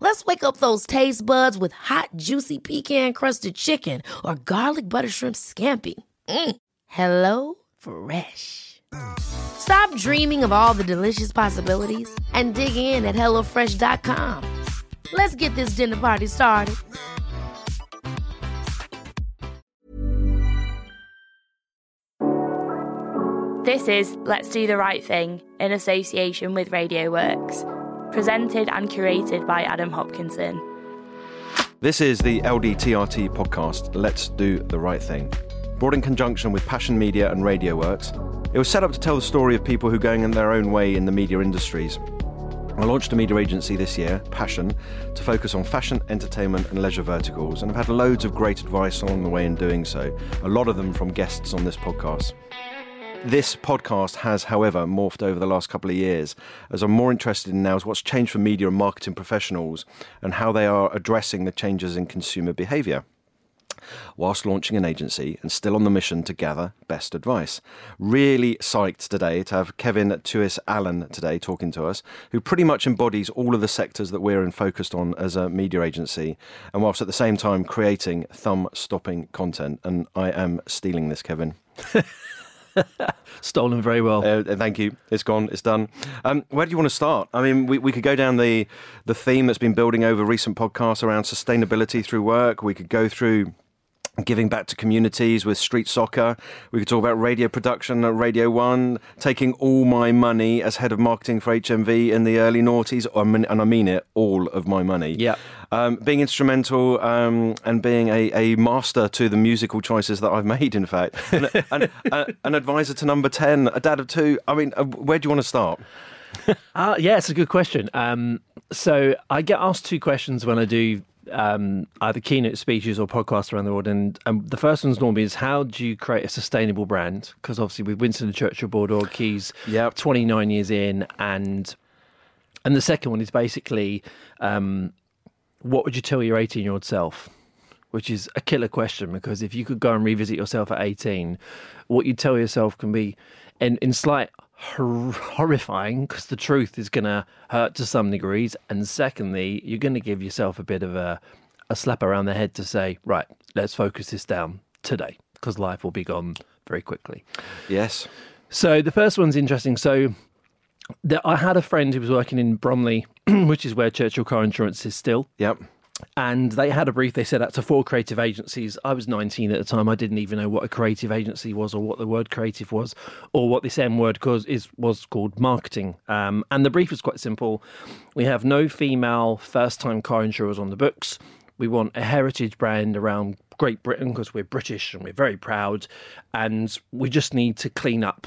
Let's wake up those taste buds with hot, juicy pecan crusted chicken or garlic butter shrimp scampi. Mm. Hello Fresh. Stop dreaming of all the delicious possibilities and dig in at HelloFresh.com. Let's get this dinner party started. This is Let's Do the Right Thing in association with Radio Works, presented and curated by Adam Hopkinson. This is the LDTRT podcast, Let's Do the Right Thing. Brought in conjunction with Passion Media and Radio Works, it was set up to tell the story of people who are going in their own way in the media industries. I launched a media agency this year, Passion, to focus on fashion, entertainment, and leisure verticals, and I've had loads of great advice along the way in doing so, a lot of them from guests on this podcast. This podcast has, however, morphed over the last couple of years as I'm more interested in now is what's changed for media and marketing professionals and how they are addressing the changes in consumer behaviour whilst launching an agency and still on the mission to gather best advice. Really psyched today to have Kevin Tuis Allen today talking to us, who pretty much embodies all of the sectors that we're in focused on as a media agency, and whilst at the same time creating thumb stopping content. And I am stealing this, Kevin. Stolen very well. Uh, thank you. It's gone. It's done. Um, where do you want to start? I mean, we, we could go down the the theme that's been building over recent podcasts around sustainability through work. We could go through giving back to communities with street soccer. We could talk about radio production at Radio 1, taking all my money as head of marketing for HMV in the early noughties, and I mean it, all of my money. Yeah. Um, being instrumental um, and being a, a, master to the musical choices that I've made, in fact. And, and, uh, an advisor to number 10, a dad of two. I mean, uh, where do you want to start? uh, yeah, it's a good question. Um, so I get asked two questions when I do um, either keynote speeches or podcasts around the world. And um, the first one's normally is how do you create a sustainable brand? Because obviously with Winston and Churchill Bulldog, he's yep. 29 years in, and and the second one is basically um, what would you tell your 18 year old self? Which is a killer question because if you could go and revisit yourself at 18, what you tell yourself can be in, in slight hor- horrifying because the truth is going to hurt to some degrees. And secondly, you're going to give yourself a bit of a, a slap around the head to say, right, let's focus this down today because life will be gone very quickly. Yes. So the first one's interesting. So I had a friend who was working in Bromley, which is where Churchill Car Insurance is still. Yep and they had a brief. They set out to four creative agencies. I was 19 at the time. I didn't even know what a creative agency was, or what the word creative was, or what this M word cause is was called marketing. Um, and the brief was quite simple. We have no female first-time car insurers on the books. We want a heritage brand around Great Britain because we're British and we're very proud, and we just need to clean up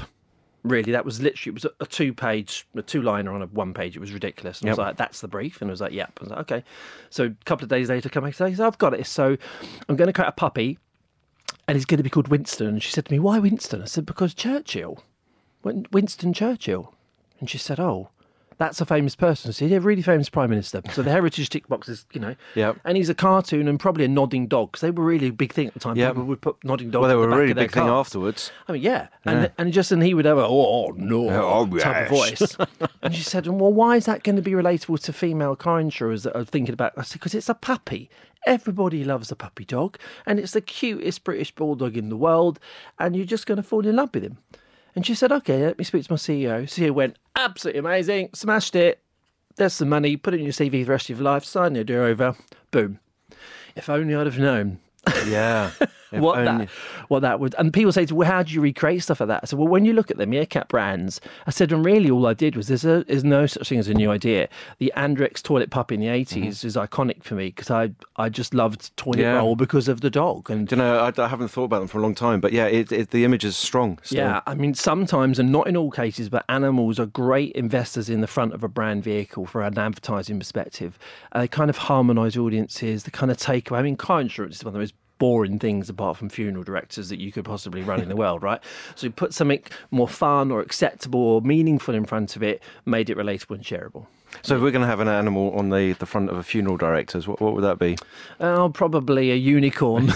really that was literally it was a, two page a two liner on a one page it was ridiculous. And yep. i was like that's the brief? And I was like yep. I was like okay. So a couple of days later come back and say i've got it. So i'm going to create a puppy and he's going to be called winston. And she said to me why winston? I said because churchill. Winston churchill. And she said oh that's a famous person. So he's a really famous prime minister. So the heritage tick boxes, you know. Yeah. And he's a cartoon and probably a nodding dog because they were really a big thing at the time. Yep. People would put nodding dogs. Well, they were the a really big thing afterwards. I mean, yeah. And yeah. and just and he would have a oh, oh no oh, yes. type of voice. and she said, well, why is that going to be relatable to female car insurers that are thinking about? I said, because it's a puppy. Everybody loves a puppy dog, and it's the cutest British bulldog in the world, and you're just going to fall in love with him. And she said, okay, let me speak to my CEO. CEO went, absolutely amazing, smashed it, there's some money, put it in your CV for the rest of your life, sign your deal over, boom. If only I'd have known. Yeah. what only... that what that would and people say to well how do you recreate stuff like that? I said, well when you look at the Meerkat brands, I said, and really all I did was there's a there's no such thing as a new idea. The Andrex toilet pup in the 80s mm-hmm. is iconic for me because I I just loved toilet yeah. roll because of the dog. And do you know, I, I, haven't thought about them for a long time, but yeah, it, it, the image is strong. Still. Yeah, I mean sometimes and not in all cases, but animals are great investors in the front of a brand vehicle for an advertising perspective. Uh, they kind of harmonise audiences. They kind of take. Away I mean, car insurance is one of the most boring things apart from funeral directors that you could possibly run in the world, right? So put something more fun or acceptable or meaningful in front of it, made it relatable and shareable. So if we're going to have an animal on the, the front of a funeral director's, what, what would that be? Oh, probably a unicorn,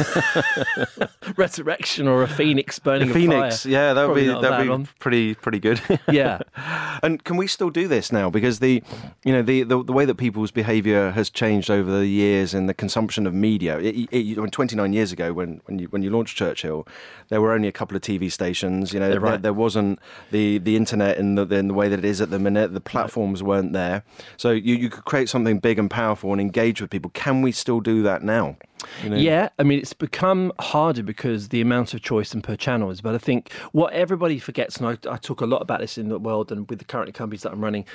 resurrection, or a phoenix burning a phoenix, fire. yeah, that would be that would be pretty pretty good. Yeah. and can we still do this now? Because the, you know, the the, the way that people's behaviour has changed over the years and the consumption of media. It, it, when 29 years ago, when when you when you launched Churchill, there were only a couple of TV stations. You know, They're there, there wasn't the the internet in the in the way that it is at the minute. The platforms weren't there, so you you could create something big and powerful and engage with people. Can we still do that now? You know? Yeah, I mean, it's become harder because the amount of choice and per channels. But I think what everybody forgets, and I, I talk a lot about this in the world and with the current companies that I'm running,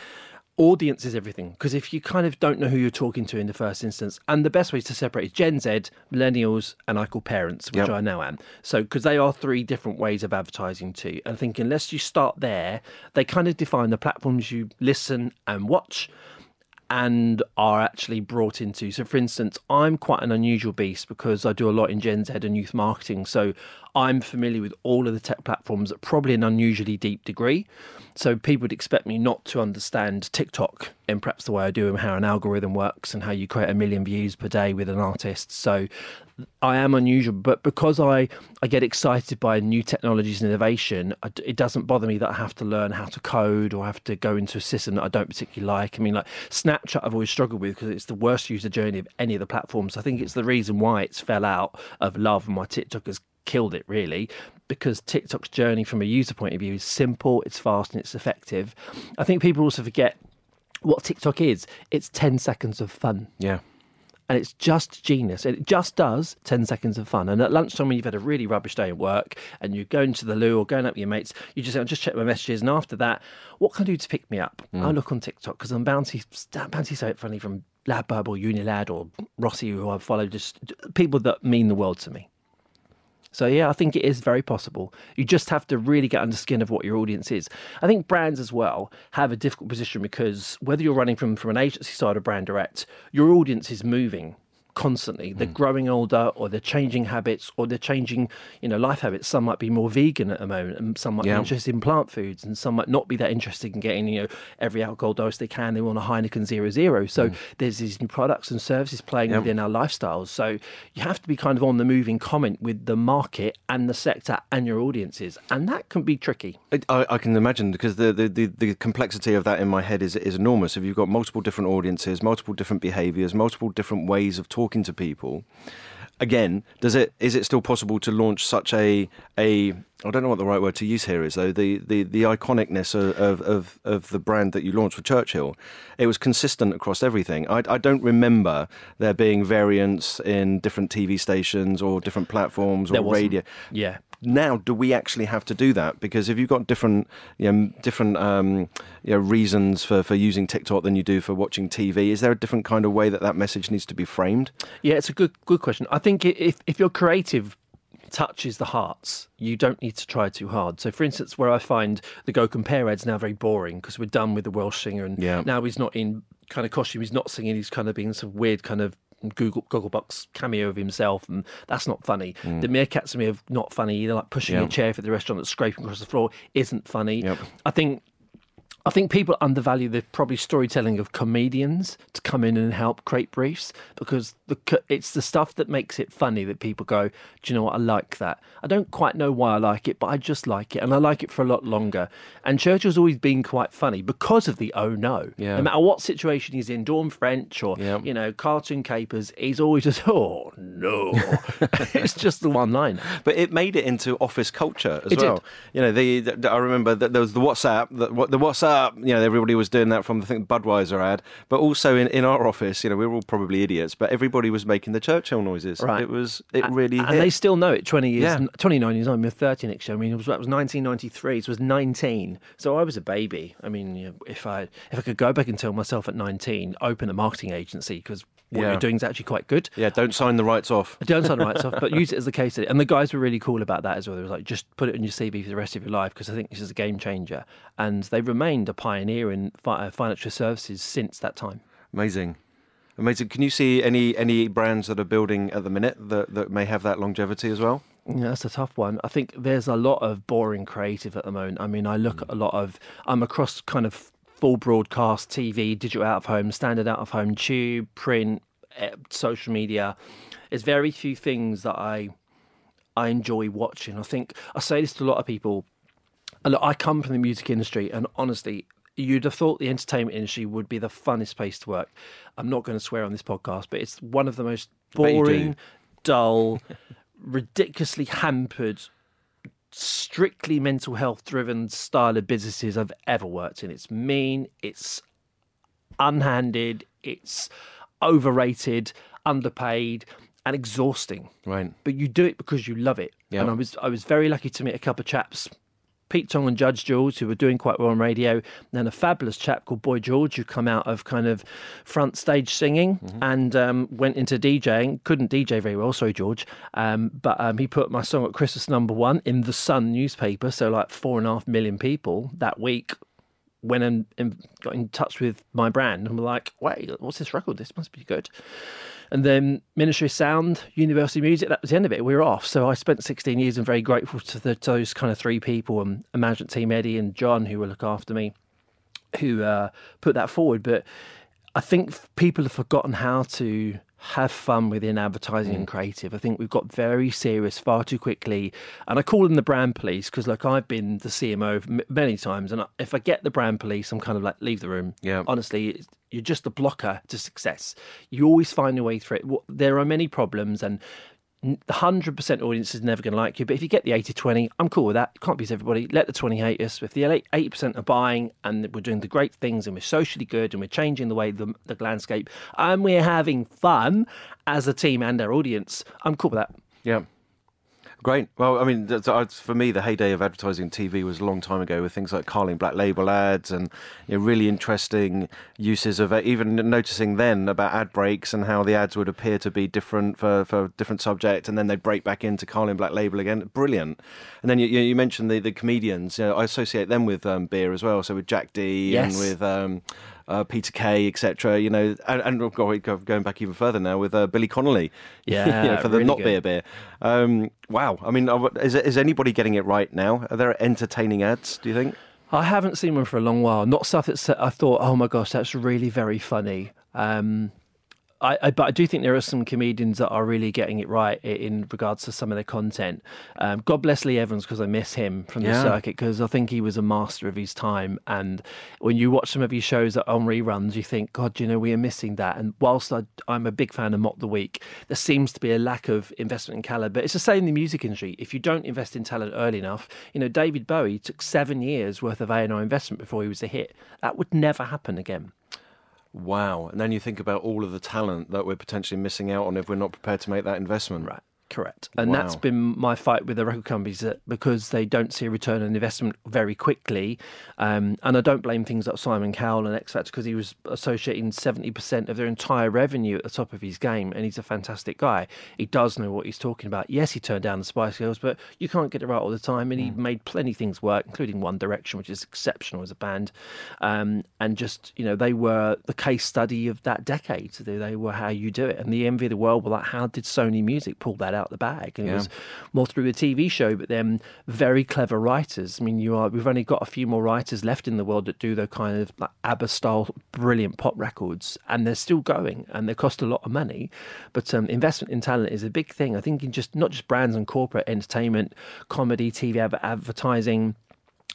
audience is everything. Because if you kind of don't know who you're talking to in the first instance, and the best way to separate is Gen Z, millennials, and I call parents, which Yep. I now am. So, because they are three different ways of advertising too. And I think unless you start there, they kind of define the platforms you listen and watch and are actually brought into. So, for instance, I'm quite an unusual beast because I do a lot in Gen Z and youth marketing. So, I'm familiar with all of the tech platforms at probably an unusually deep degree. So, people would expect me not to understand TikTok in perhaps the way I do and how an algorithm works and how you create a million views per day with an artist. So, I am unusual, but because I, I get excited by new technologies and innovation, I it doesn't bother me that I have to learn how to code or have to go into a system that I don't particularly like. I mean, like Snapchat, I've always struggled with because it's the worst user journey of any of the platforms. I think it's the reason why it's fell out of love and why TikTok has killed it, really, because TikTok's journey from a user point of view is simple, it's fast, and it's effective. I think people also forget what TikTok is. It's 10 seconds of fun yeah. And it's just genius. It just does 10 seconds of fun. And at lunchtime, when you've had a really rubbish day at work and you're going to the loo or going out with your mates, you just say, I'll just check my messages. And after that, what can I do to pick me up? Mm. I look on TikTok because I'm bounty, bounty so funny from LADbible or Unilad or Rossi, who I follow, just people that mean the world to me. So yeah, I think it is very possible. You just have to really get under skin of what your audience is. I think brands as well have a difficult position because whether you're running from from an agency side or brand direct, your audience is moving constantly. They're hmm. growing older or they're changing habits or they're changing, you know, life habits. Some might be more vegan at the moment and some might Yeah. be interested in plant foods and some might not be that interested in getting, you know, every alcohol dose they can. They want a Heineken zero zero. So hmm. there's these new products and services playing. Yep. within our lifestyles. So you have to be kind of on the move in comment with the market and the sector and your audiences. And that can be tricky. I- I, I can imagine because the, the, the, the complexity of that in my head is is enormous. If you've got multiple different audiences, multiple different behaviours, multiple different ways of talking to people, again, does it is it still possible to launch such a a I don't know what the right word to use here is though the the, the iconicness of, of, of, of the brand that you launched for Churchill, it was consistent across everything. I, I don't remember there being variants in different TV stations or different platforms or radio Yeah. Now do we actually have to do that because if you've got different you know, different um, you know, reasons for, for using TikTok than you do for watching TV is there a different kind of way that that message needs to be framed Yeah, it's a good good question. I think if if your creative touches the hearts, you don't need to try too hard. So, for instance, where I find the Go Compare ads now very boring because we're done with the Welsh singer, and Yeah. now he's not in kind of costume. He's not singing. He's kind of being some weird kind of Google Gogglebox cameo of himself, and that's not funny. The meerkats to me are not funny either. Like pushing Mm. Yeah. a chair for the restaurant that's scraping across the floor isn't funny. Yep. I think I think people undervalue the probably storytelling of comedians to come in and help create briefs because the, it's the stuff that makes it funny that people go, do you know what? I like that. I don't quite know why I like it, but I just like it, and I like it for a lot longer. And Churchill's always been quite funny because of the oh no. Yeah. No matter what situation he's in, Dawn French or Yeah. you know cartoon capers, he's always just oh no. it's just the one line. but it made it into office culture as It did. well you know the, the I remember that there was the WhatsApp the, the WhatsApp you know everybody was doing that from the thing Budweiser ad but also in, in our office you know we were all probably idiots but everybody was making the Churchill noises Right. it was it A- really and hit. they still know it 20 years Yeah. 29 years we're 30 next year i mean it was that was 1993 so it was 19 so i was a baby i mean you know, if i if i could go back and tell myself at 19 open a marketing agency because what Yeah. you're doing is actually quite good yeah don't sign the rights off don't sign the rights off, but use it as the case study. And the guys were really cool about that as well. They were like, just put it in your CV for the rest of your life because I think this is a game changer. And they've remained a pioneer in fi- uh, financial services since that time. Amazing. Amazing. Can you see any any brands that are building at the minute that, that may have that longevity as well? Yeah, that's a tough one. I think there's a lot of boring creative at the moment. I mean, I look at a lot of, I'm across kind of full broadcast, TV, digital out of home, standard out of home, tube, print, eh, social media. There's very few things that I I enjoy watching. I think I say this to a lot of people. Look, I come from the music industry, and honestly, you'd have thought the entertainment industry would be the funnest place to work. I'm not going to swear on this podcast, but it's one of the most bet you do. boring, dull, ridiculously hampered, strictly mental health driven style of businesses I've ever worked in. It's mean, it's unhanded, it's overrated, underpaid, and exhausting. Right. But you do it because you love it. Yeah. And I was I was very lucky to meet a couple of chaps. Pete Tong and Judge Jules, who were doing quite well on radio, and then a fabulous chap called Boy George, who come out of kind of front stage singing and um, went into DJing. Couldn't DJ very well, sorry George, um, but um, he put my song at Christmas number one in the Sun newspaper. So like four and a half million people that week went and, and got in touch with my brand and were like, wait, what's this record? This must be good. And then Ministry of Sound, Universal Music, that was the end of it. We were off. So I spent 16 years and very grateful to, the, to those kind of three people and a management team, Eddie and John, who will look after me, who uh, put that forward. But I think people have forgotten how to have fun within advertising and mm. creative. I think we've got very serious far too quickly. And I call them the brand police because, look, I've been the CMO m- many times. And if I get the brand police, I'm kind of like, leave the room. Yeah. Honestly, it's- you're just a blocker to success. You always find a way through it. There are many problems and 100% audience is never going to like you. But if you get the 80 20, I'm cool with that. Can't please everybody. Let the 20 hate us. If the 80% are buying and we're doing the great things and we're socially good and we're changing the way the, the landscape and we're having fun as a team and our audience, I'm cool with that. Yeah. Great. Well, I mean, that's, uh, for me, the heyday of advertising TV was a long time ago with things like Carling Black Label ads and you know, really interesting uses of it. Even noticing then about ad breaks and how the ads would appear to be different for, for different subject and then they'd break back into Carling Black Label again. Brilliant. And then you, you you mentioned the, the comedians. You know, I associate them with um, beer as well. So with Jack Dee Yes. and with. Um, uh, Peter Kay, etc. You know, and, and oh, go- go- going back even further now with uh, Billy Connolly. Yeah, you know, for the really not good. beer beer. Um, wow. I mean, is, is anybody getting it right now? Are there entertaining ads? Do you think? I haven't seen one for a long while. Not stuff that I thought, oh my gosh, that's really very funny. Um, I, I, but I do think there are some comedians that are really getting it right in regards to some of their content. Um, God bless Lee Evans because I miss him from the Yeah. circuit because I think he was a master of his time. And when you watch some of his shows that on reruns, you think, God, you know, we are missing that. And whilst I, I'm a big fan of Mock the Week, there seems to be a lack of investment in talent. But it's the same in the music industry. If you don't invest in talent early enough, you know, David Bowie took seven years worth of A&R investment before he was a hit. That would never happen again. Wow. And then you think about all of the talent that we're potentially missing out on if we're not prepared to make that investment. Right. Correct. And that's been my fight with the record companies that because they don't see a return on investment very quickly. Um, and I don't blame things like Simon Cowell and X Factor because he was associating 70% of their entire revenue at the top of his game. And he's a fantastic guy. He does know what he's talking about. Yes, he turned down the Spice Girls, but you can't get it right all the time. And he made plenty of things work, including One Direction, which is exceptional as a band. Um, and just, you know, they were the case study of that decade. They, they were how you do it. And the envy of the world were like, how did Sony Music pull that out the bag? And it was more through a TV show, but then very clever writers. I mean, you are we've only got a few more writers left in the world that do the kind of like ABBA style brilliant pop records, and they're still going, and they cost a lot of money. But um, investment in talent is a big thing. I think in just not just brands and corporate entertainment, comedy, TV adver- advertising.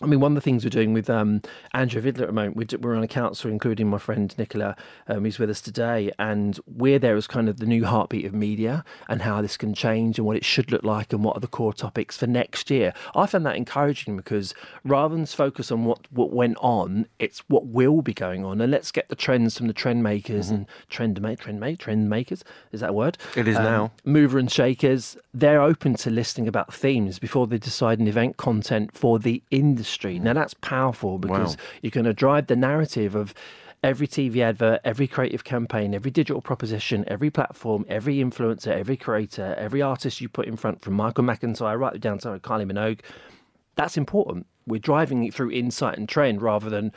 I mean, one of the things we're doing with um, Andrew Vidler at the moment, we're, we're on a council, including my friend Nicola, um, who's with us today, and we're there as kind of the new heartbeat of media and how this can change and what it should look like and what are the core topics for next year. I found that encouraging because rather than focus on what, what went on, it's what will be going on, and let's get the trends from the trend makers and trend ma- trend ma- trend makers. Is that a word? It is now. mover and shakers, they're open to listening about themes before they decide an event content for the industry. Now that's powerful because Wow. you're going to uh, drive the narrative of every TV advert, every creative campaign, every digital proposition, every platform, every influencer, every creator, every artist you put in front from Michael McIntyre right down to Kylie Minogue. That's important. We're driving it through insight and trend rather than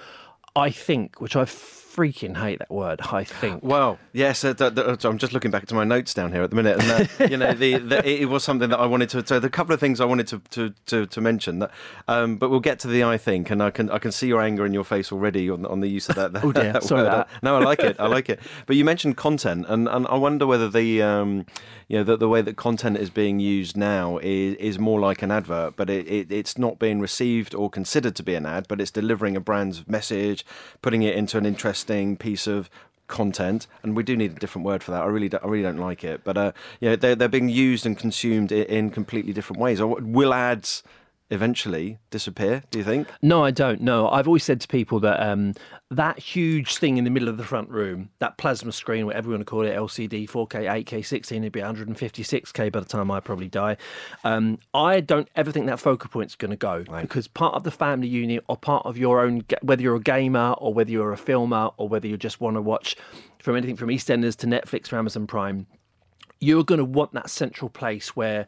I think, which I freaking hate that word. I think. Well, yes, uh, th- th- I'm just looking back to my notes down here at the minute, and uh, you know, the, the, it was something that I wanted to. So, the couple of things I wanted to to, to, to mention, that, um, but we'll get to the I think, and I can I can see your anger in your face already on, on the use of that. that oh dear, that sorry. word. That. No, I like it. I like it. But you mentioned content, and, and I wonder whether the um, you know the, the way that content is being used now is is more like an advert, but it, it it's not being received or considered to be an ad, but it's delivering a brand's message, putting it into an interesting piece of content, and we do need a different word for that. I really, don't, I really don't like it, but uh, you know, they're they're being used and consumed in, in completely different ways. Or will ads eventually disappear? Do you think? No, I don't. No, I've always said to people that um, that huge thing in the middle of the front room, that plasma screen, whatever you want to call it, LCD, 4K, 8K, 16, it'd be 156K by the time I probably die. Um, I don't ever think that focal point's going to go right. because part of the family unit or part of your own, whether you're a gamer or whether you're a filmer or whether you just want to watch from anything from EastEnders to Netflix or Amazon Prime, you're going to want that central place where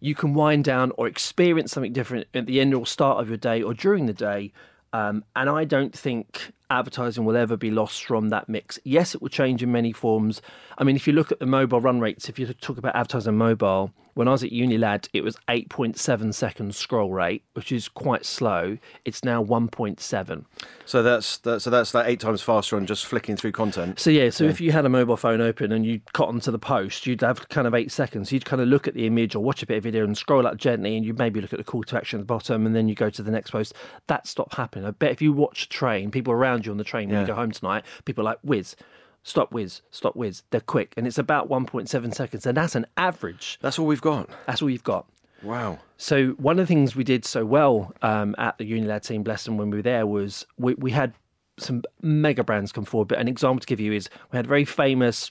you can wind down or experience something different at the end or start of your day or during the day. Um, and I don't think advertising will ever be lost from that mix. Yes, it will change in many forms. I mean, if you look at the mobile run rates, if you talk about advertising mobile, when I was at Unilad, it was 8.7 seconds scroll rate, which is quite slow. It's now 1.7. So that's that, so that's that eight times faster on just flicking through content. So yeah, so yeah. if you had a mobile phone open and you got onto the post, you'd have kind of eight seconds. You'd kind of look at the image or watch a bit of video and scroll up gently, and you maybe look at the call to action at the bottom, and then you go to the next post. That stopped happening. I bet if you watch a train, people around you on the train when yeah. you go home tonight, people are like whiz stop whiz, stop whiz. They're quick, and it's about 1.7 seconds, and that's an average. That's all we've got. That's all you've got. Wow. So one of the things we did so well um, at the Unilad team, bless them, when we were there was we, we had some mega brands come forward. But an example to give you is we had very famous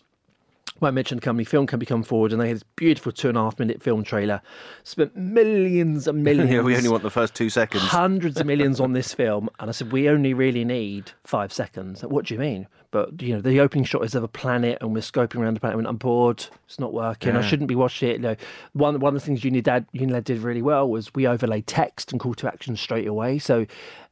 I mentioned the company Film Company come forward and they had this beautiful two and a half minute film trailer. Spent millions and millions. yeah, we only want the first two seconds. Hundreds of millions on this film. And I said, we only really need five seconds. What do you mean? But, you know, the opening shot is of a planet and we're scoping around the planet. I'm bored. It's not working. Yeah. I shouldn't be watching it. You know, one, one of the things Unilad, Unilad did really well was we overlaid text and call to action straight away. So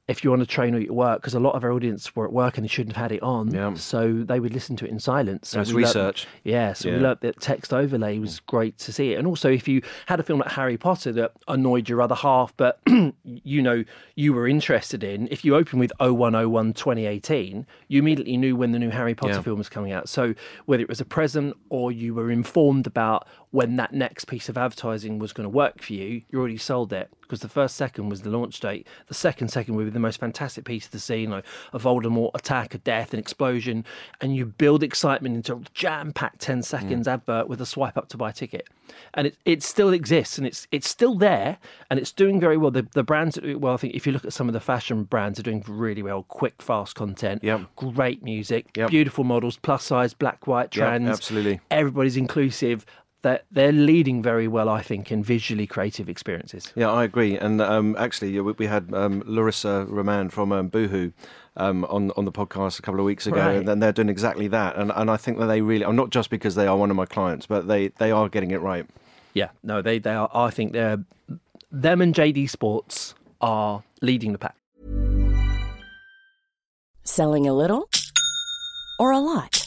if you're on a train or at work, because a lot of our audience were at work and they shouldn't have had it on, yeah. so they would listen to it in silence. So That's research. Learned, yeah, so yeah. we learned that text overlay was mm. great to see it. And also, if you had a film like Harry Potter that annoyed your other half, but you know you were interested in, if you open with 0101 2018, you immediately knew when the new Harry Potter yeah. film was coming out. So whether it was a present or you were informed about when that next piece of advertising was going to work for you, you already sold it because the first second was the launch date. The second second would be the most fantastic piece of the scene, like a Voldemort attack, a death, an explosion, and you build excitement into a jam-packed 10 seconds mm. advert with a swipe up to buy a ticket. And it, it still exists and it's it's still there and it's doing very well. The, the brands that do well, I think if you look at some of the fashion brands are doing really well. Quick, fast content, yep. great music, yep. beautiful models, plus size, black, white, trans. Yep, absolutely. Everybody's inclusive they're, they're leading very well, I think, in visually creative experiences. Yeah, I agree. And um, actually, we had um, Larissa Roman from um, Boohoo um, on on the podcast a couple of weeks ago, right. and they're doing exactly that. And and I think that they really, not just because they are one of my clients, but they they are getting it right. Yeah, no, they they are. I think they're them and JD Sports are leading the pack. Selling a little or a lot.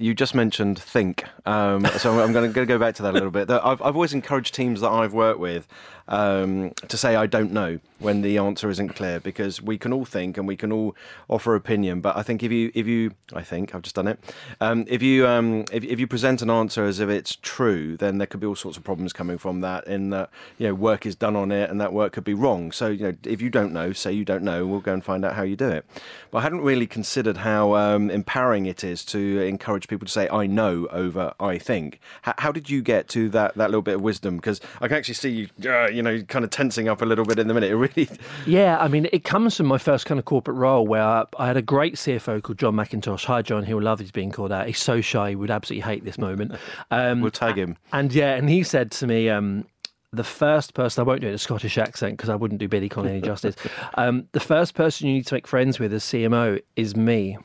You just mentioned think, um, so I'm going to go back to that a little bit. I've, I've always encouraged teams that I've worked with um, to say I don't know when the answer isn't clear because we can all think and we can all offer opinion. But I think if you if you I think I've just done it. Um, if you um, if, if you present an answer as if it's true, then there could be all sorts of problems coming from that. In that you know work is done on it and that work could be wrong. So you know if you don't know, say you don't know. We'll go and find out how you do it. But I hadn't really considered how um, empowering it is to encourage people to say I know over I think. How, how did you get to that that little bit of wisdom? Because I can actually see you. Uh, you know, kind of tensing up a little bit in the minute. It really. Yeah, I mean, it comes from my first kind of corporate role where I, I had a great CFO called John McIntosh. Hi, John. He'll love he's being called out. He's so shy. He would absolutely hate this moment. Um, we'll tag him. And yeah, and he said to me, um, the first person, I won't do it in a Scottish accent because I wouldn't do Billy Connolly any justice. Um, the first person you need to make friends with as CMO is me.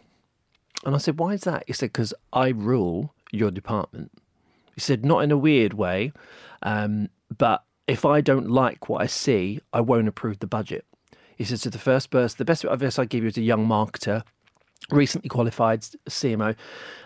And I said, why is that? He said, because I rule your department. He said, not in a weird way, um, but if I don't like what I see, I won't approve the budget. He says to the first person, the best advice I give you as a young marketer, recently qualified CMO,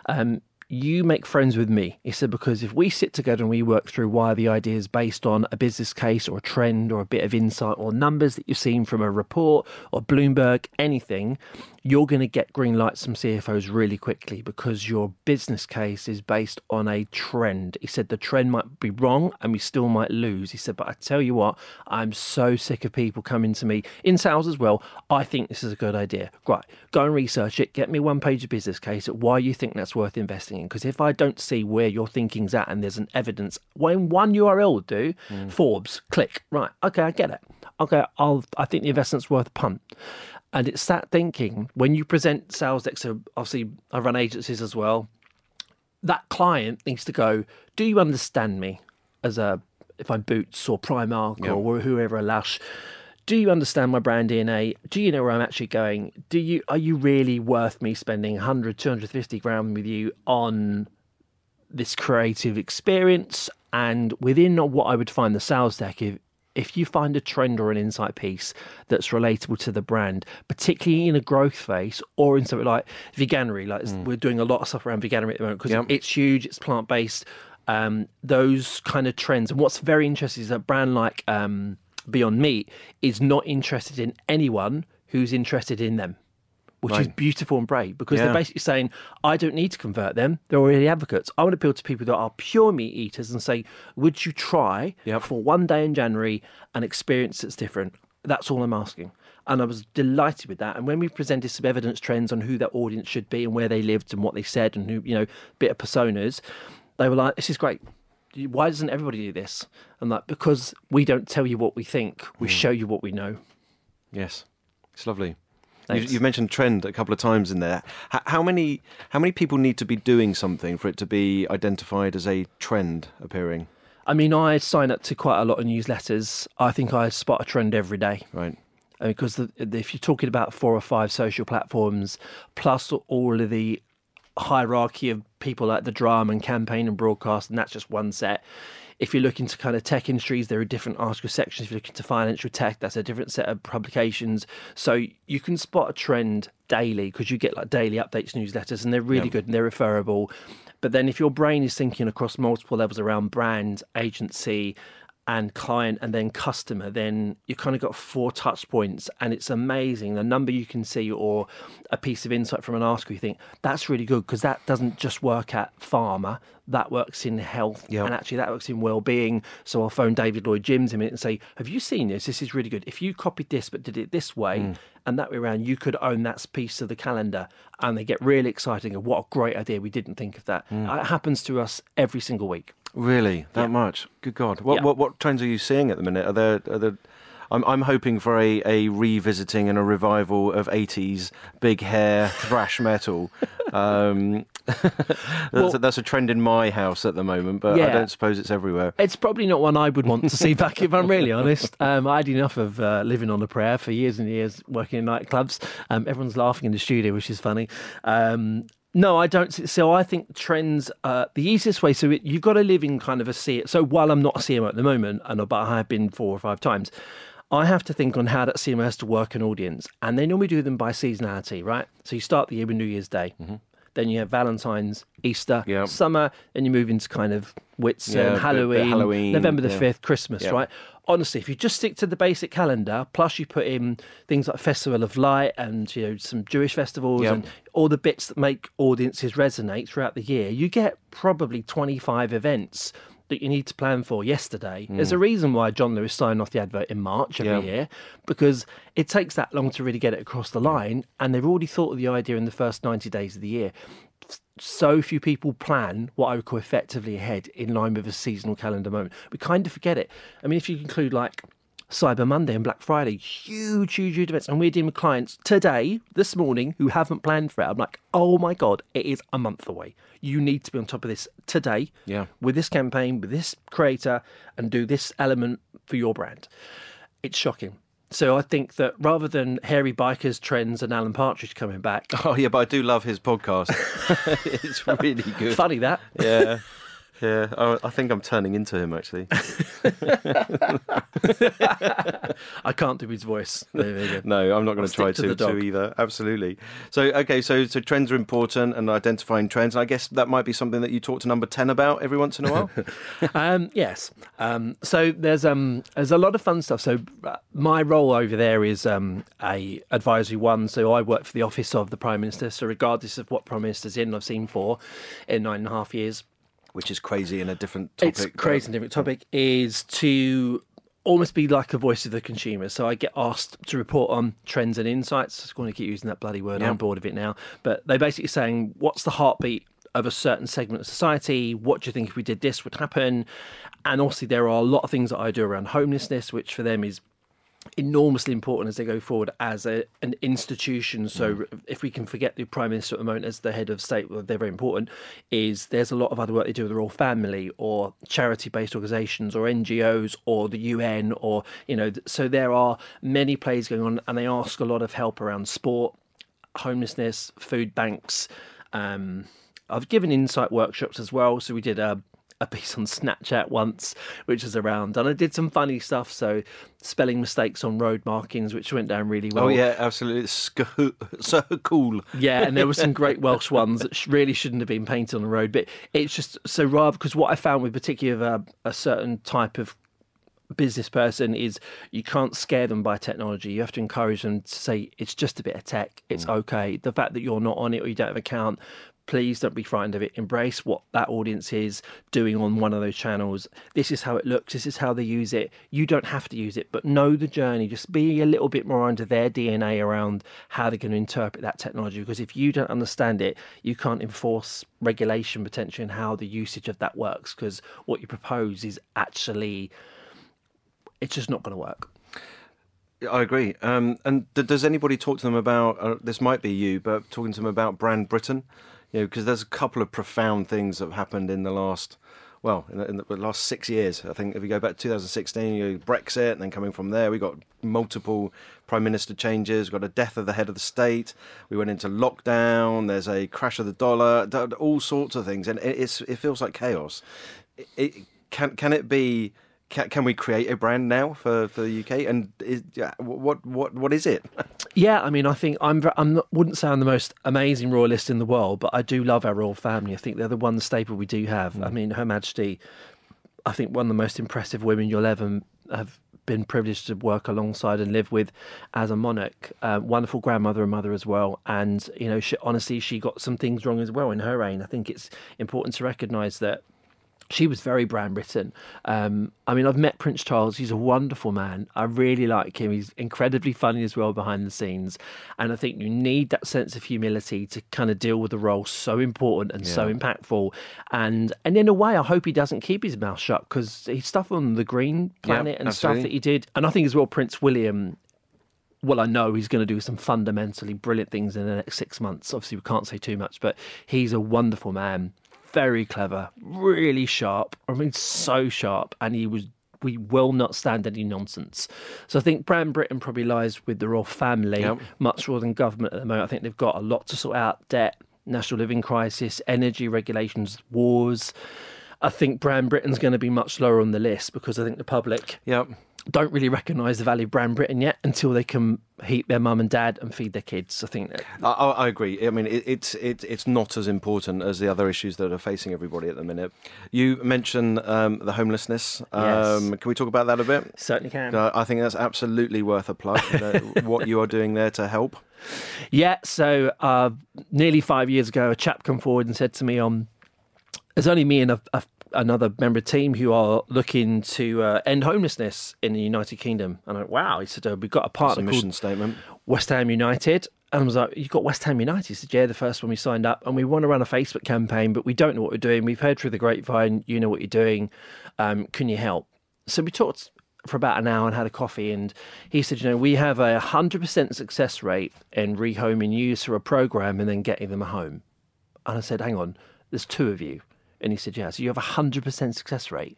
um, you make friends with me. He said, because if we sit together and we work through why the idea is based on a business case or a trend or a bit of insight or numbers that you've seen from a report or Bloomberg, anything, you're going to get green lights from CFOs really quickly because your business case is based on a trend. He said the trend might be wrong and we still might lose. He said, but I tell you what, I'm so sick of people coming to me in sales as well. I think this is a good idea. Right, go and research it. Get me one page of business case at why you think that's worth investing in. Because if I don't see where your thinking's at and there's an evidence, when one URL will do, mm. Forbes, click. Right, okay, I get it. Okay, I'll. I think the investment's worth a punt. And it's that thinking when you present sales decks. So obviously, I run agencies as well. That client needs to go. Do you understand me as a if I'm Boots or Primark yep. or whoever a Lush? Do you understand my brand DNA? Do you know where I'm actually going? Do you are you really worth me spending 100, 250 grand with you on this creative experience? And within what I would find the sales deck, if, if you find a trend or an insight piece that's relatable to the brand, particularly in a growth phase or in something like Veganuary, like mm. we're doing a lot of stuff around Veganuary at the moment because yep. it's huge, it's plant based, um, those kind of trends. And what's very interesting is that brand like um, Beyond Meat is not interested in anyone who's interested in them which right. is beautiful and brave because yeah. they're basically saying, I don't need to convert them. They're already advocates. I want to appeal to people that are pure meat eaters and say, Would you try yep. for one day in January an experience that's different? That's all I'm asking. And I was delighted with that. And when we presented some evidence trends on who that audience should be and where they lived and what they said and who, you know, bit of personas, they were like, This is great. Why doesn't everybody do this? And like, because we don't tell you what we think, we mm. show you what we know. Yes. It's lovely. You've, you've, mentioned trend a couple of times in there. How, how, many how many people need to be doing something for it to be identified as a trend appearing? I mean, I sign up to quite a lot of newsletters. I think I spot a trend every day. Right. Because the, if you're talking about four or five social platforms, plus all of the hierarchy of people like the Drum and campaign and broadcast, and that's just one set if you're looking to kind of tech industries, there are different article sections. If you're looking to financial tech, that's a different set of publications. So you can spot a trend daily because you get like daily updates newsletters and they're really yeah. good and they're referable. But then if your brain is thinking across multiple levels around brand, agency, and client and then customer, then you kind of got four touch points and it's amazing the number you can see or a piece of insight from an article you think that's really good because that doesn't just work at pharma that works in health yep. and actually that works in well-being so i'll phone david lloyd gyms in a minute and say have you seen this this is really good if you copied this but did it this way mm. and that way around you could own that piece of the calendar and they get really excited and what a great idea we didn't think of that mm. it happens to us every single week Really, that yeah. much? Good God! What, yeah. what what trends are you seeing at the minute? Are there are there? I'm, I'm hoping for a, a revisiting and a revival of 80s big hair thrash metal. Um, that's, Well- a, that's a trend in my house at the moment, but I don't suppose it's everywhere. It's probably not one I would want to see back if I'm really honest. Um, I had enough of uh, living on a prayer for years and years working in nightclubs. Um, everyone's laughing in the studio, which is funny. Um, no, I don't. see- So I think trends. Uh, the easiest way. So it, you've got to live in kind of a C. So while I'm not a CMO at the moment, and but I have been four or five times, I have to think on how that CMO has to work an audience, and they normally do them by seasonality, right? So you start the year with New Year's Day. Then you have Valentine's, Easter. Yep. summer, and you move into kind of Whitsun, Yeah, a bit- bit Halloween, Halloween, November the yeah. 5th, Christmas, Yeah. right? Honestly, if you just stick to the basic calendar, plus you put in things like Festival of Light and you know some Jewish festivals Yeah. and all the bits that make audiences resonate throughout the year, you get probably 25 events that you need to plan for yesterday. There's a reason why John Lewis signed off the advert in March every Mm. Yeah. year because it takes that long to really get it across the line and they've already thought of the idea in the first 90 days of the year so few people plan what I would call effectively ahead in line with a seasonal calendar moment. We kind of forget it. I mean, if you include like Cyber Monday and Black Friday, huge, huge, huge events. And we're dealing with clients today, this morning, who haven't planned for it. I'm like, oh my God, it is a month away. You need to be on top of this today Yeah. with this campaign, with this creator, and do this element for your brand. It's shocking. So I think that rather than hairy bikers, trends, and Alan Partridge coming back, Oh yeah, but I do love his podcast. it's really good. funny that. Yeah, yeah. I, I think I'm turning into him actually. I can't do his voice. There we. No, I'm not going to try to to, the to dog. either. Absolutely. So okay, so so trends are important and identifying trends. And I guess that might be something that you talk to number ten about every once in a while. Um, yes. Um, so there's um, there's a lot of fun stuff. So uh, my role over there is um, a advisory one. So I work for the office of the Prime Minister. So regardless of what Prime Minister's in, I've seen four in nine and a half years. Which is crazy in a different topic. It's crazy and different topic is to almost be like a voice of the consumer. So I get asked to report on trends and insights. I just want to keep using that bloody word. Yeah. I'm bored of it now. But they're basically saying, what's the heartbeat of a certain segment of society? What do you think if we did this would happen? And obviously, there are a lot of things that I do around homelessness, which for them is enormously important as they go forward as a, an institution. So if we can forget the prime minister at the moment as the head of state, well, they're very important. Is there's a lot of other work they do with the royal family or charity-based organisations or NGOs or the UN or you know. So there are many plays going on, and they ask a lot of help around sport, homelessness, food banks. Um, I've given insight workshops as well. So we did a a piece on Snapchat once, which was around, and I did some funny stuff. So spelling mistakes on road markings, which went down really oh, well. Oh yeah, absolutely. It's so cool. Yeah, and there were some great Welsh ones that really shouldn't have been painted on the road. But it's just so rather because what I found with particularly a, uh, a certain type of business person is you can't scare them by technology. You have to encourage them to say it's just a bit of tech. It's mm. okay. The fact that you're not on it or you don't have an account, please don't be frightened of it. Embrace what that audience is doing on one of those channels. This is how it looks. This is how they use it. You don't have to use it, but know the journey. Just be a little bit more under their DNA around how they're going to interpret that technology. Because if you don't understand it, you can't enforce regulation potentially and how the usage of that works. Because what you propose is actually it's just not going to work. I agree. Um, and d- does anybody talk to them about? Uh, this might be you, but talking to them about brand Britain, you know, because there's a couple of profound things that have happened in the last, well, in the, in the last six years. I think if you go back to 2016, you know, Brexit, and then coming from there, we got multiple prime minister changes. We got a death of the head of the state. We went into lockdown. There's a crash of the dollar. All sorts of things, and it, it's it feels like chaos. It, it, can can it be? Can, can we create a brand now for, for the UK? And is, what what what is it? Yeah, I mean, I think I'm. I'm not, wouldn't say I'm the most amazing royalist in the world, but I do love our royal family. I think they're the one staple we do have. I mean, Her Majesty, I think one of the most impressive women you'll ever have been privileged to work alongside and live with as a monarch. Uh, wonderful grandmother and mother as well. And you know, she, honestly, she got some things wrong as well in her reign. I think it's important to recognise that she was very brand Britain. Um, I mean, I've met Prince Charles. He's a wonderful man. I really like him. He's incredibly funny as well behind the scenes. And I think you need that sense of humility to kind of deal with a role so important and so impactful. And and in a way, I hope he doesn't keep his mouth shut because he's stuff on the Green Planet and stuff that he did. And I think as well, Prince William well, I know he's going to do some fundamentally brilliant things in the next six months. Obviously, we can't say too much, but he's a wonderful man, very clever, really sharp. I mean, so sharp, and he was. We will not stand any nonsense. So I think Brand Britain probably lies with the royal family Yep. much more than government at the moment. I think they've got a lot to sort out: debt, national living crisis, energy regulations, wars. I think Brand Britain's going to be much lower on the list because I think the public Yep. Don't really recognise the value of Brand Britain yet until they can heat their mum and dad and feed their kids. I think that I, I agree. I mean, it, it's it, it's not as important as the other issues that are facing everybody at the minute. You mentioned um, the homelessness. Um, Can we talk about that a bit? certainly can. Uh, I think that's absolutely worth a plug. what you are doing there to help. Yeah, so uh, nearly five years ago, a chap come forward and said to me, um, "There's only me and a, a, another member of team who are looking to uh, end homelessness in the United Kingdom." And I went, "Wow!" He said, uh, "We've got a It's a partner mission called statement. West Ham United." And I was like, "You've got West Ham United?" He said, "Yeah, the first one we signed up, and we want to run a Facebook campaign, but we don't know what we're doing. We've heard through the grapevine, you know what you're doing. Um, can you help?" So we talked for about an hour and had a coffee, and he said, "You know, we have a hundred percent success rate in rehoming youths through a program and then getting them a home." And I said, "Hang on, there's two of you," and he said, "Yeah, so you have a hundred percent success rate."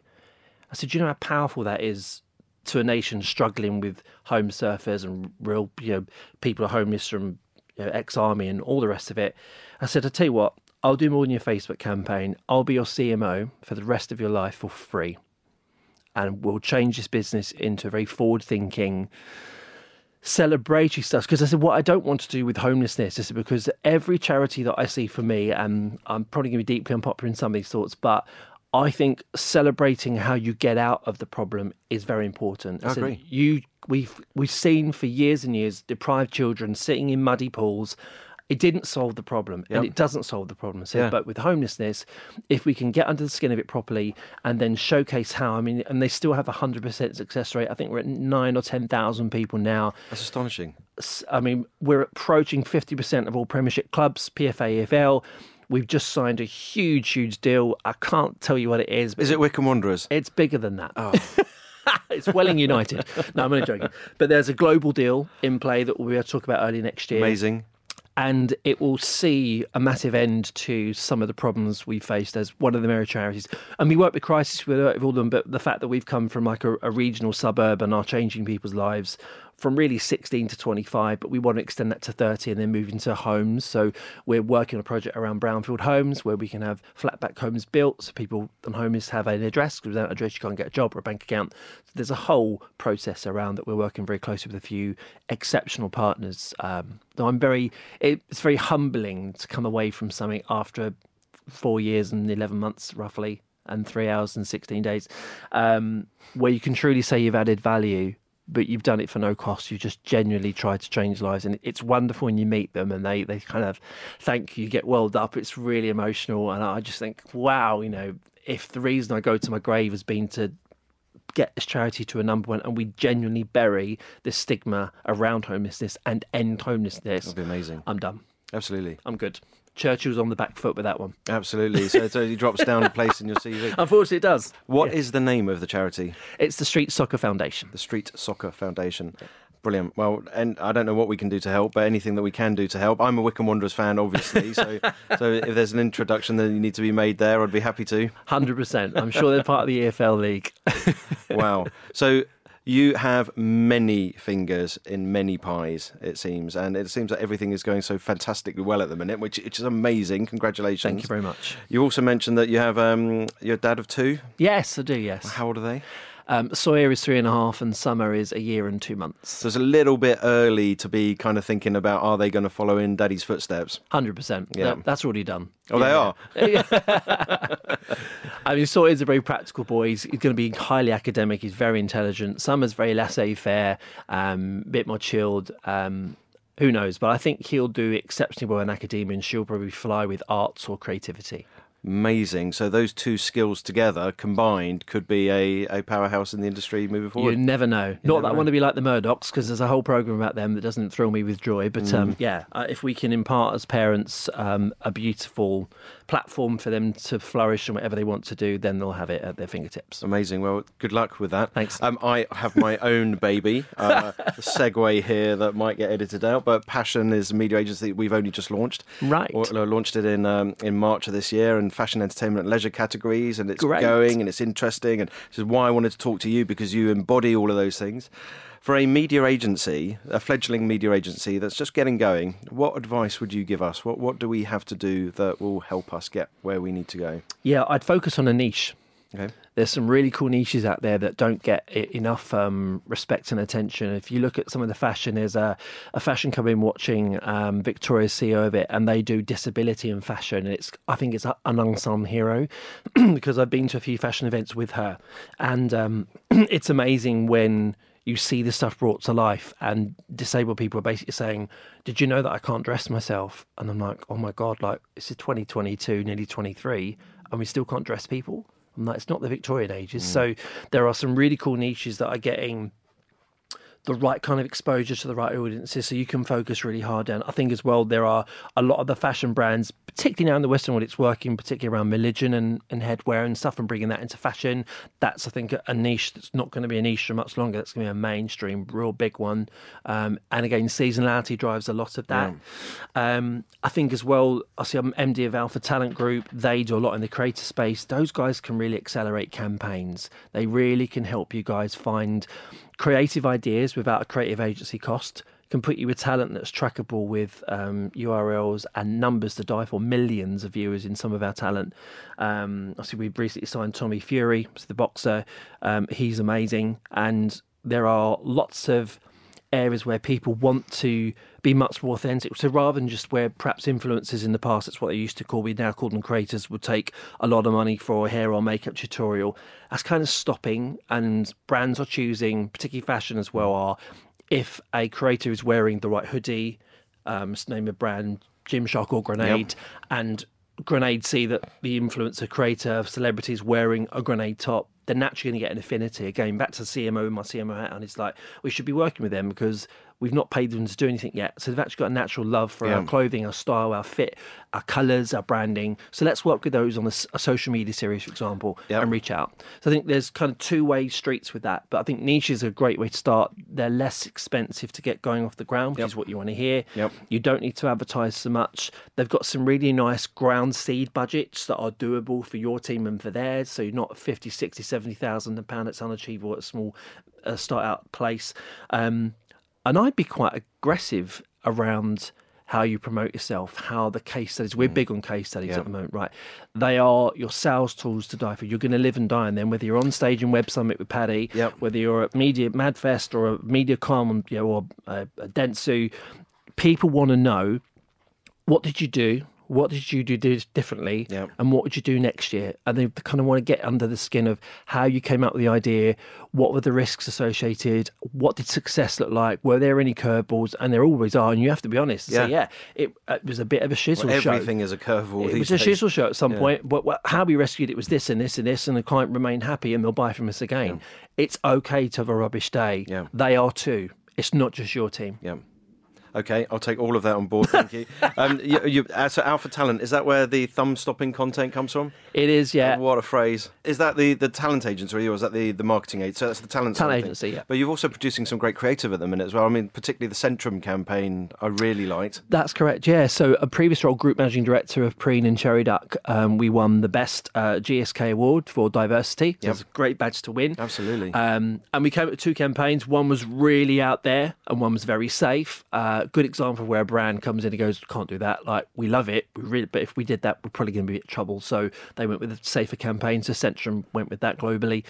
I said, "Do you know how powerful that is to a nation struggling with home surfers and real, you know, people are homeless from you know, ex-army and all the rest of it?" I said, "I tell you what, I'll do more than your Facebook campaign. I'll be your CMO for the rest of your life for free, and we'll change this business into a very forward-thinking." Celebratory stuff because I said what I don't want to do with homelessness is because every charity that I see for me, and I'm probably going to be deeply unpopular in some of these thoughts, but I think celebrating how you get out of the problem is very important. I agree. You, we've we've seen for years and years deprived children sitting in muddy pools. It didn't solve the problem, and it doesn't solve the problem. So, Yeah. but with homelessness, if we can get under the skin of it properly and then showcase how, I mean, and they still have a hundred percent success rate. I think we're at nine or ten thousand people now. That's astonishing. I mean, we're approaching 50% of all Premiership clubs, PFA, EFL. We've just signed a huge, huge deal. I can't tell you what it is. But Is it Wycombe Wanderers? It's bigger than that. Oh. it's Welling United. No, I'm only joking. But there's a global deal in play that we'll be able to talk about early next year Amazing. And it will see a massive end to some of the problems we faced as one of the major charities. And we work with Crisis, we work with all of them, but the fact that we've come from like a, a regional suburb and are changing people's lives from really 16 to 25, but we want to extend that to 30 and then move into homes. So we're working on a project around brownfield homes where we can have flat back homes built so people on homeless have an address because without an address you can't get a job or a bank account. So there's a whole process around that we're working very closely with a few exceptional partners. Um, I'm very, it's very humbling to come away from something after four years and 11 months roughly and three hours and 16 days um, where you can truly say you've added value but you've done it for no cost you just genuinely tried to change lives and it's wonderful when you meet them and they, they kind of thank you, you get welled up it's really emotional and i just think wow you know if the reason i go to my grave has been to get this charity to a number one and we genuinely bury the stigma around homelessness and end homelessness That'd be amazing. i'm done Absolutely. i'm good churchill's on the back foot with that one Absolutely. So, so he drops down a place in your CV. unfortunately it does What is the name of the charity? it's the street soccer foundation The Street Soccer Foundation. Brilliant. Well, and I don't know what we can do to help, but anything that we can do to help. I'm a Wycombe Wanderers fan, obviously. So, so if there's an introduction that you need to be made there, I'd be happy to. Hundred percent. I'm sure they're part of the EFL league. Wow. So you have many fingers in many pies, it seems, and it seems that everything is going so fantastically well at the minute, which, which is amazing. Congratulations. Thank you very much. You also mentioned that you have um, your dad of two. Yes, I do. Yes. How old are they? Um, Sawyer is three and a half, and Summer is a year and two months. So it's a little bit early to be kind of thinking about are they going to follow in daddy's footsteps? Hundred percent. Yeah. that's already done. Oh, they are. I mean, Sawyer's a very practical boy. He's, he's going to be highly academic. He's very intelligent. Summer's very laissez-faire, um, a bit more chilled. Um, who knows? But I think he'll do exceptionally well in academia, and she'll probably fly with arts or creativity. Amazing. So those two skills together combined could be a, a powerhouse in the industry moving forward. You never know. You Not never that I want to be like the Murdochs because there's a whole program about them that doesn't thrill me with joy. But Mm. um, yeah, uh, if we can impart as parents um, a beautiful platform for them to flourish and whatever they want to do, then they'll have it at their fingertips. Amazing. Well, good luck with that. Thanks. Um, I have my own baby. Uh, segue here that might get edited out, but Passion is a media agency we've only just launched. Right. Or, uh, launched it in um, in March of this year, and fashion, entertainment, and leisure categories, and it's Great. going and it's interesting, and this is why I wanted to talk to you because you embody all of those things. For a media agency, a fledgling media agency that's just getting going, what advice would you give us? What what do we have to do that will help us get where we need to go? Yeah, I'd focus on a niche. Okay. There's some really cool niches out there that don't get enough um, respect and attention. If you look at some of the fashion, there's a, a fashion company watching, um, Victoria's CEO of it, and they do disability in fashion. And it's I think it's an unsung hero because I've been to a few fashion events with her, and um, it's amazing when you see this stuff brought to life and disabled people are basically saying did you know that i can't dress myself and i'm like oh my god like this is 2022 nearly 23 and we still can't dress people it's not the victorian ages. Mm. So there are some really cool niches that are getting the right kind of exposure to the right audiences so you can focus really hard on. I think as well there are a lot of the fashion brands, particularly now in the Western world, it's working particularly around religion and, and headwear and stuff and bringing that into fashion. That's, I think, a niche that's not going to be a niche for much longer. That's going to be a mainstream, real big one. Um, and again, seasonality drives a lot of that. Um, I think as well, I see I'm MD of Alpha Talent Group. They do a lot in the creator space. Those guys can really accelerate campaigns. They really can help you guys find creative ideas without a creative agency cost can put you with talent that's trackable with um, URLs and numbers to die for millions of viewers in some of our talent. Um, obviously, we've recently signed Tommy Fury, the boxer. Um, he's amazing, and there are lots of areas where people want to be much more authentic. So rather than just where perhaps influencers in the past, that's what they used to call, we now call them creators, would take a lot of money for a hair or makeup tutorial. That's kind of stopping, and brands are choosing, particularly fashion as well, are if a creator is wearing the right hoodie, um, name a brand, Gymshark or Grenade, and Grenade see that the influencer creator celebrity is wearing a Grenade top, they're naturally going to get an affinity. Again, back to the CMO, my CMO hat, and it's like we should be working with them because we've not paid them to do anything yet. So they've actually got a natural love for our clothing, our style, our fit, our colours, our branding. So let's work with those on a social media series, for example, Yep. and reach out. So I think there's kind of two way streets with that. But I think niches are a great way to start. They're less expensive to get going off the ground, which is what you want to hear. Yep. You don't need to advertise so much. They've got some really nice ground seed budgets that are doable for your team and for theirs. So you're not 50, 60, 70,000 pound. It's unachievable at a small uh, start out place. Um, and I'd be quite aggressive around how you promote yourself, how the case studies. We're mm. big on case studies Yeah. at the moment, right? They are your sales tools to die for. You're going to live and die on them, whether you're on stage in Web Summit with Paddy, Yep. whether you're at Media Madfest or a Media Con, you know, or a, a Dentsu. People want to know what did you do? What did you do differently? Yep. And what would you do next year? And they kind of want to get under the skin of how you came up with the idea, what were the risks associated, what did success look like, were there any curveballs? And there always are. And you have to be honest and say, Yeah. yeah, it, it was a bit of a shizzle Well, show. everything is a curveball. It was a shizzle show at some Yeah. point, but how we rescued it was this and this and this, and the client remained happy and they'll buy from us again. It's okay to have a rubbish day. Yeah. They are too. It's not just your team. Yeah. Okay, I'll take all of that on board. Thank you. Um, you, you uh, so Alpha Talent is that where the thumb stopping content comes from? It is, yeah. What a phrase! Is that the, the talent agency or is that the, the marketing agency? So that's the talent Talent agency, yeah. But you're also producing some great creative at the minute as well. I mean, particularly the Centrum campaign, I really liked. That's correct, yeah. So, a previous role, Group Managing Director of Preen and Cherry Duck, um, we won the Best uh, GSK Award for Diversity. So Yep. It's a great badge to win. Absolutely. Um, and we came up with two campaigns. One was really out there, and one was very safe. Uh, good example of where a brand comes in and goes, "Can't do that." Like we love it, we really, but if we did that, we're probably going to be in trouble. So they went with a safer campaign. So Centrum went with that globally.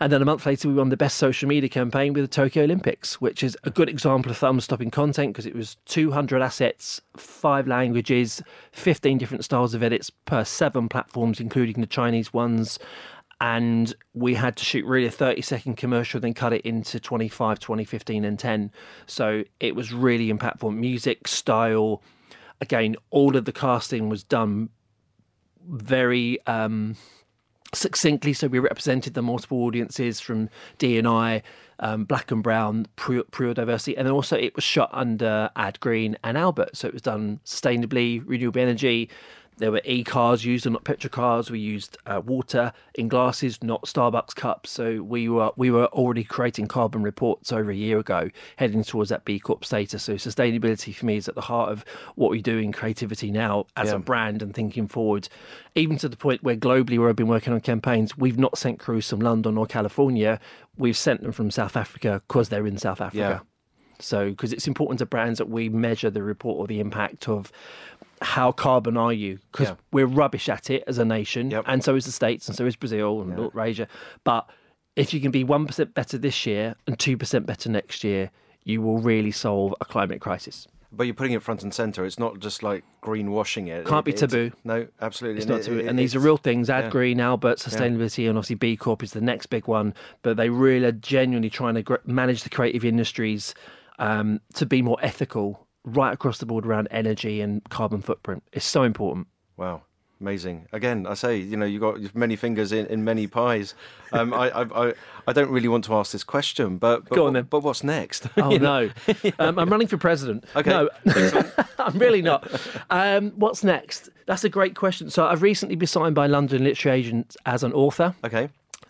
And then a month later, we won the best social media campaign with the Tokyo Olympics, which is a good example of thumb stopping content because it was 200 assets, five languages, 15 different styles of edits per seven platforms, including the Chinese ones and we had to shoot really a 30 second commercial then cut it into 25 20 15 and 10 so it was really impactful music style again all of the casting was done very um, succinctly. So we represented the multiple audiences from D and I, um, Black and Brown, pure, pure diversity, and also it was shot under Ad Green and Albert, so it was done sustainably, renewable energy. There were e-cars used and not petrol cars. We used uh, water in glasses, not Starbucks cups. So we were we were already creating carbon reports over a year ago, heading towards that B Corp status. So sustainability for me is at the heart of what we do in creativity now as Yeah. a brand and thinking forward, even to the point where globally, where I've been working on campaigns, we've not sent crews from London or California. We've sent them from South Africa because they're in South Africa. So, because it's important to brands that we measure the report or the impact of how carbon are you? Because Yeah. we're rubbish at it as a nation, Yep. and so is the States, and so is Brazil and North Asia. But if you can be 1% better this year and 2% better next year, you will really solve a climate crisis. But you're putting it front and center. It's not just like greenwashing it. Can't be It- it's- taboo. No, absolutely. It's And not it- too, it- and these are real things. Ad yeah. Green, Albert, sustainability, and obviously B Corp is the next big one. But they really are genuinely trying to gr- manage the creative industries um, to be more ethical right across the board around energy and carbon footprint. It's so important. Wow, amazing! Again, I say, you know, you've got many fingers in, in many pies. Um, I, I, I, I don't really want to ask this question, but, but Go on then. But what's next? Oh no, um, I'm running for president. Okay. No, I'm really not. Um, what's next? That's a great question. So I've recently been signed by London Literary Agents as an author. Okay.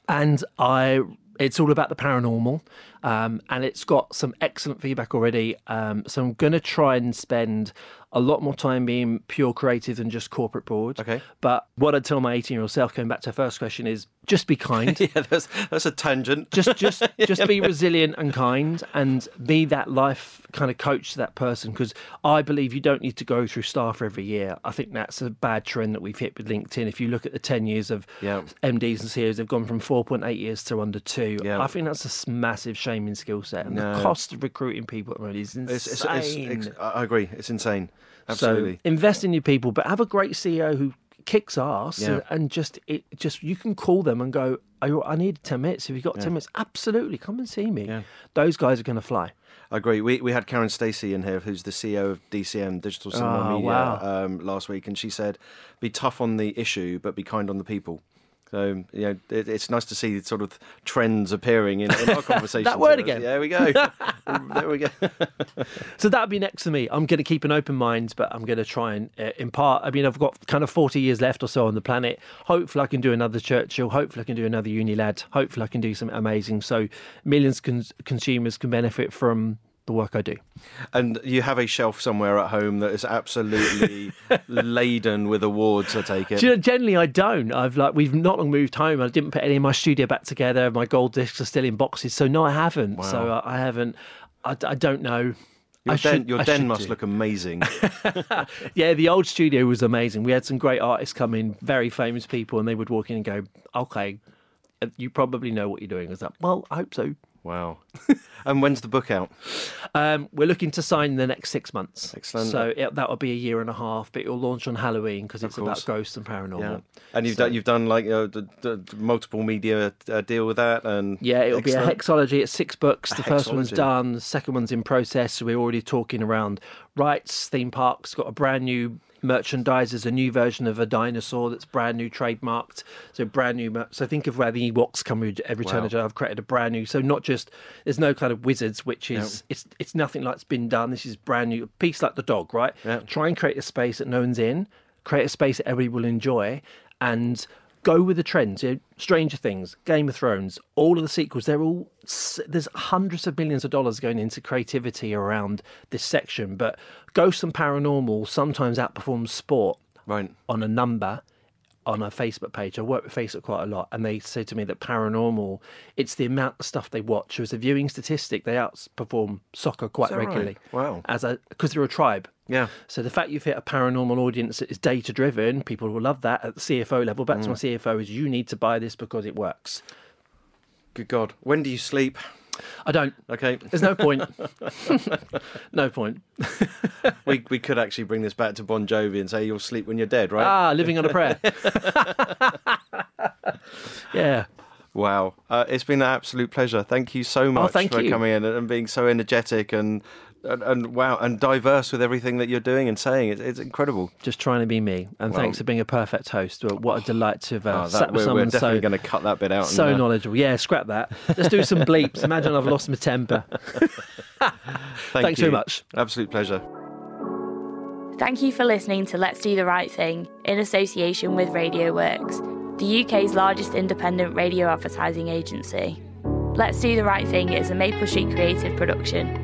and I it's all about the paranormal, um, and it's got some excellent feedback already. Um, so I'm going to try and spend a lot more time being pure creative than just corporate board. Okay. But what I'd tell my 18 year old self, going back to the first question, is just be kind. Yeah, that's that's a tangent. just just just be resilient and kind and be that life kind of coach to that person because i believe you don't need to go through staff every year i think that's a bad trend that we've hit with linkedin if you look at the 10 years of Yeah. mds and ceos they've gone from 4.8 years to under two Yeah. i think that's a massive shaming skill set and No. the cost of recruiting people at the moment is insane It's, it's, it's, I agree. It's insane. Absolutely. so invest in your people, but have a great CEO who kicks ass Yeah. and, just it just you can call them and go, "Are you- I need ten minutes. If you've got ten minutes, absolutely come and see me. Yeah. Those guys are going to fly. I agree. We we had Karen Stacey in here, who's the CEO of DCM Digital Cinema Oh, Media, wow. um, last week, and she said, "Be tough on the issue, but be kind on the people." So you know, it, it's nice to see sort of trends appearing in, in our conversations. That word again. There we go. there we go. So that'd be next to me. I'm going to keep an open mind, but I'm going to try and uh, impart. I mean, I've got kind of 40 years left or so on the planet. Hopefully, I can do another Churchill. Hopefully, I can do another Unilad. Hopefully, I can do something amazing. So millions cons- consumers can benefit from the work I do. And you have a shelf somewhere at home that is absolutely laden with awards. I take it. You know, generally, I don't. I've like we've not long moved home. I didn't put any of my studio back together. My gold discs are still in boxes. So no, I haven't. So Wow. I, I haven't. I, I don't know. Your I den, should- your I den must do. look amazing. Yeah, the old studio was amazing. We had some great artists come in, very famous people, and they would walk in and go, "Okay, uh, you probably know what you're doing." I was like, "Well, I hope so." Wow. and when's the book out? Um, we're looking to sign in the next six months. Excellent. So it, that will be a year and a half, but it'll launch on Halloween because it's about ghosts and paranormal. Yeah. And you've So- done you've done like uh, multiple media uh, deal with that, and Yeah, it'll be a hexology. It's six books. A The first one's done. The second one's in process. So we're already talking around rights. Theme parks got a brand new merchandise. There's a new version of a dinosaur that's brand new, trademarked. So brand new. mer- So think of where the Ewoks come with every turn Wow. of the Jedi. I've created a brand new. So not just there's no kind of wizards, which is it's it's nothing like it's been done. This is brand new. A piece like the dog, right? Yeah. Try and create a space that no one's in. Create a space that everybody will enjoy, and go with the trends. You know, Stranger Things, Game of Thrones, all of the sequels. They're all there's hundreds of millions of dollars going into creativity around this section. But Ghosts and Paranormal sometimes outperforms sport right. on a number on a Facebook page. I work with Facebook quite a lot, and they say to me that paranormal, it's the amount of stuff they watch. As a viewing statistic, they outperform soccer quite that right? regularly. Wow. As a because they're a tribe. Yeah. So the fact you've hit a paranormal audience that is data driven, people will love that at the CFO level. Back to Mm. my CFO is you need to buy this because it works. Good God. When do you sleep? I don't. Okay. There's no point. no point. we we could actually bring this back to Bon Jovi and say you'll sleep when you're dead, right? Ah, living on a prayer. yeah. Wow. Uh, it's been an absolute pleasure. Thank you so much Oh, for you. coming in and being so energetic and and, and wow, and diverse with everything that you're doing and saying. It's, it's incredible. Just trying to be me. And Well- thanks for being a perfect host. What a delight to have uh, Oh, that- sat with we're, we're someone definitely so going to cut that bit out. so and, uh, knowledgeable. Yeah, scrap that. Let's do some bleeps. Imagine I've lost my temper. thank Thanks you. very much. Absolute pleasure. Thank you for listening to Let's Do the Right Thing in association with Radio Works, the UK's largest independent radio advertising agency. Let's Do the Right Thing is a Maple Street creative production,